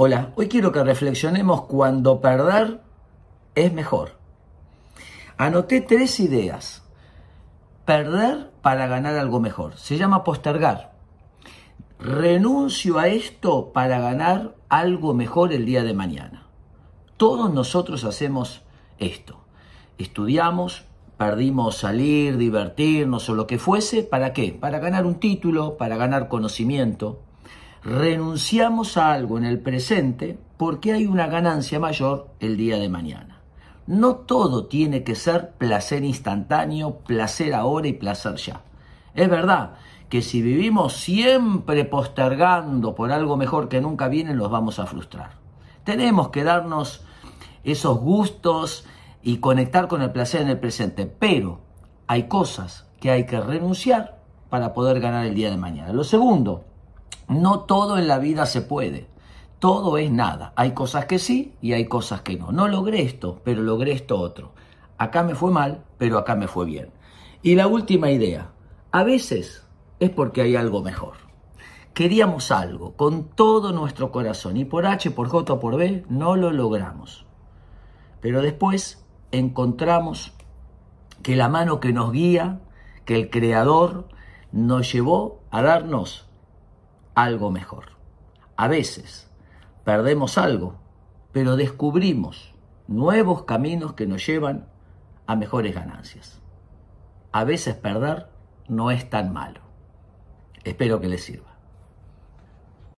Hola, hoy quiero que reflexionemos cuando perder es mejor. Anoté tres ideas. Perder para ganar algo mejor. Se llama postergar. Renuncio a esto para ganar algo mejor el día de mañana. Todos nosotros hacemos esto. Estudiamos, perdimos salir, divertirnos o lo que fuese. ¿Para qué? Para ganar un título, para ganar conocimiento renunciamos a algo en el presente porque hay una ganancia mayor el día de mañana. No todo tiene que ser placer instantáneo, placer ahora y placer ya. Es verdad que si vivimos siempre postergando por algo mejor que nunca viene, los vamos a frustrar. Tenemos que darnos esos gustos y conectar con el placer en el presente, pero hay cosas que hay que renunciar para poder ganar el día de mañana. Lo segundo, no todo en la vida se puede. Todo es nada. Hay cosas que sí y hay cosas que no. No logré esto, pero logré esto otro. Acá me fue mal, pero acá me fue bien. Y la última idea. A veces es porque hay algo mejor. Queríamos algo con todo nuestro corazón y por H, por J o por B no lo logramos. Pero después encontramos que la mano que nos guía, que el Creador nos llevó a darnos algo mejor. A veces perdemos algo, pero descubrimos nuevos caminos que nos llevan a mejores ganancias. A veces perder no es tan malo. Espero que les sirva.